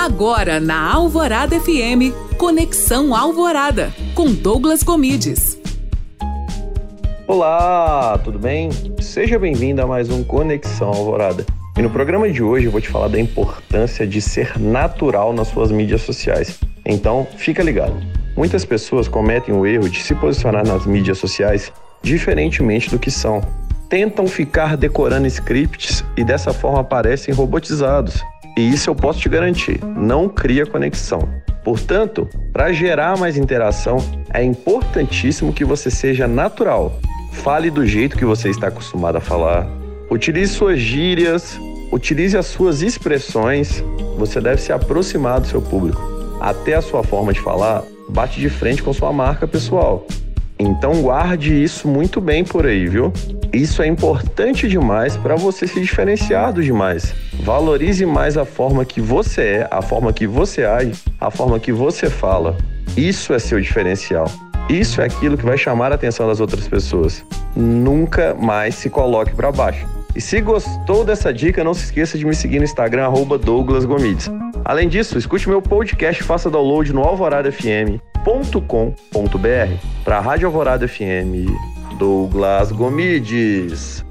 Agora na Alvorada FM, Conexão Alvorada, com Douglas Comides. Olá, tudo bem? Seja bem-vindo a mais um Conexão Alvorada. E no programa de hoje eu vou te falar da importância de ser natural nas suas mídias sociais. Então, fica ligado. Muitas pessoas cometem o erro de se posicionar nas mídias sociais diferentemente do que são. Tentam ficar decorando scripts e dessa forma parecem robotizados. E isso eu posso te garantir, não cria conexão. Portanto, para gerar mais interação, é importantíssimo que você seja natural. Fale do jeito que você está acostumado a falar. Utilize suas gírias, utilize as suas expressões. Você deve se aproximar do seu público. Até a sua forma de falar bate de frente com sua marca pessoal. Então guarde isso muito bem por aí, viu? Isso é importante demais para você se diferenciar dos demais. Valorize mais a forma que você é, a forma que você age, a forma que você fala. Isso é seu diferencial. Isso é aquilo que vai chamar a atenção das outras pessoas. Nunca mais se coloque para baixo. E se gostou dessa dica, não se esqueça de me seguir no Instagram, Douglas Gomides. Além disso, escute meu podcast faça download no alvoradafm.com.br. Para a Rádio Alvorada FM, Douglas Gomides.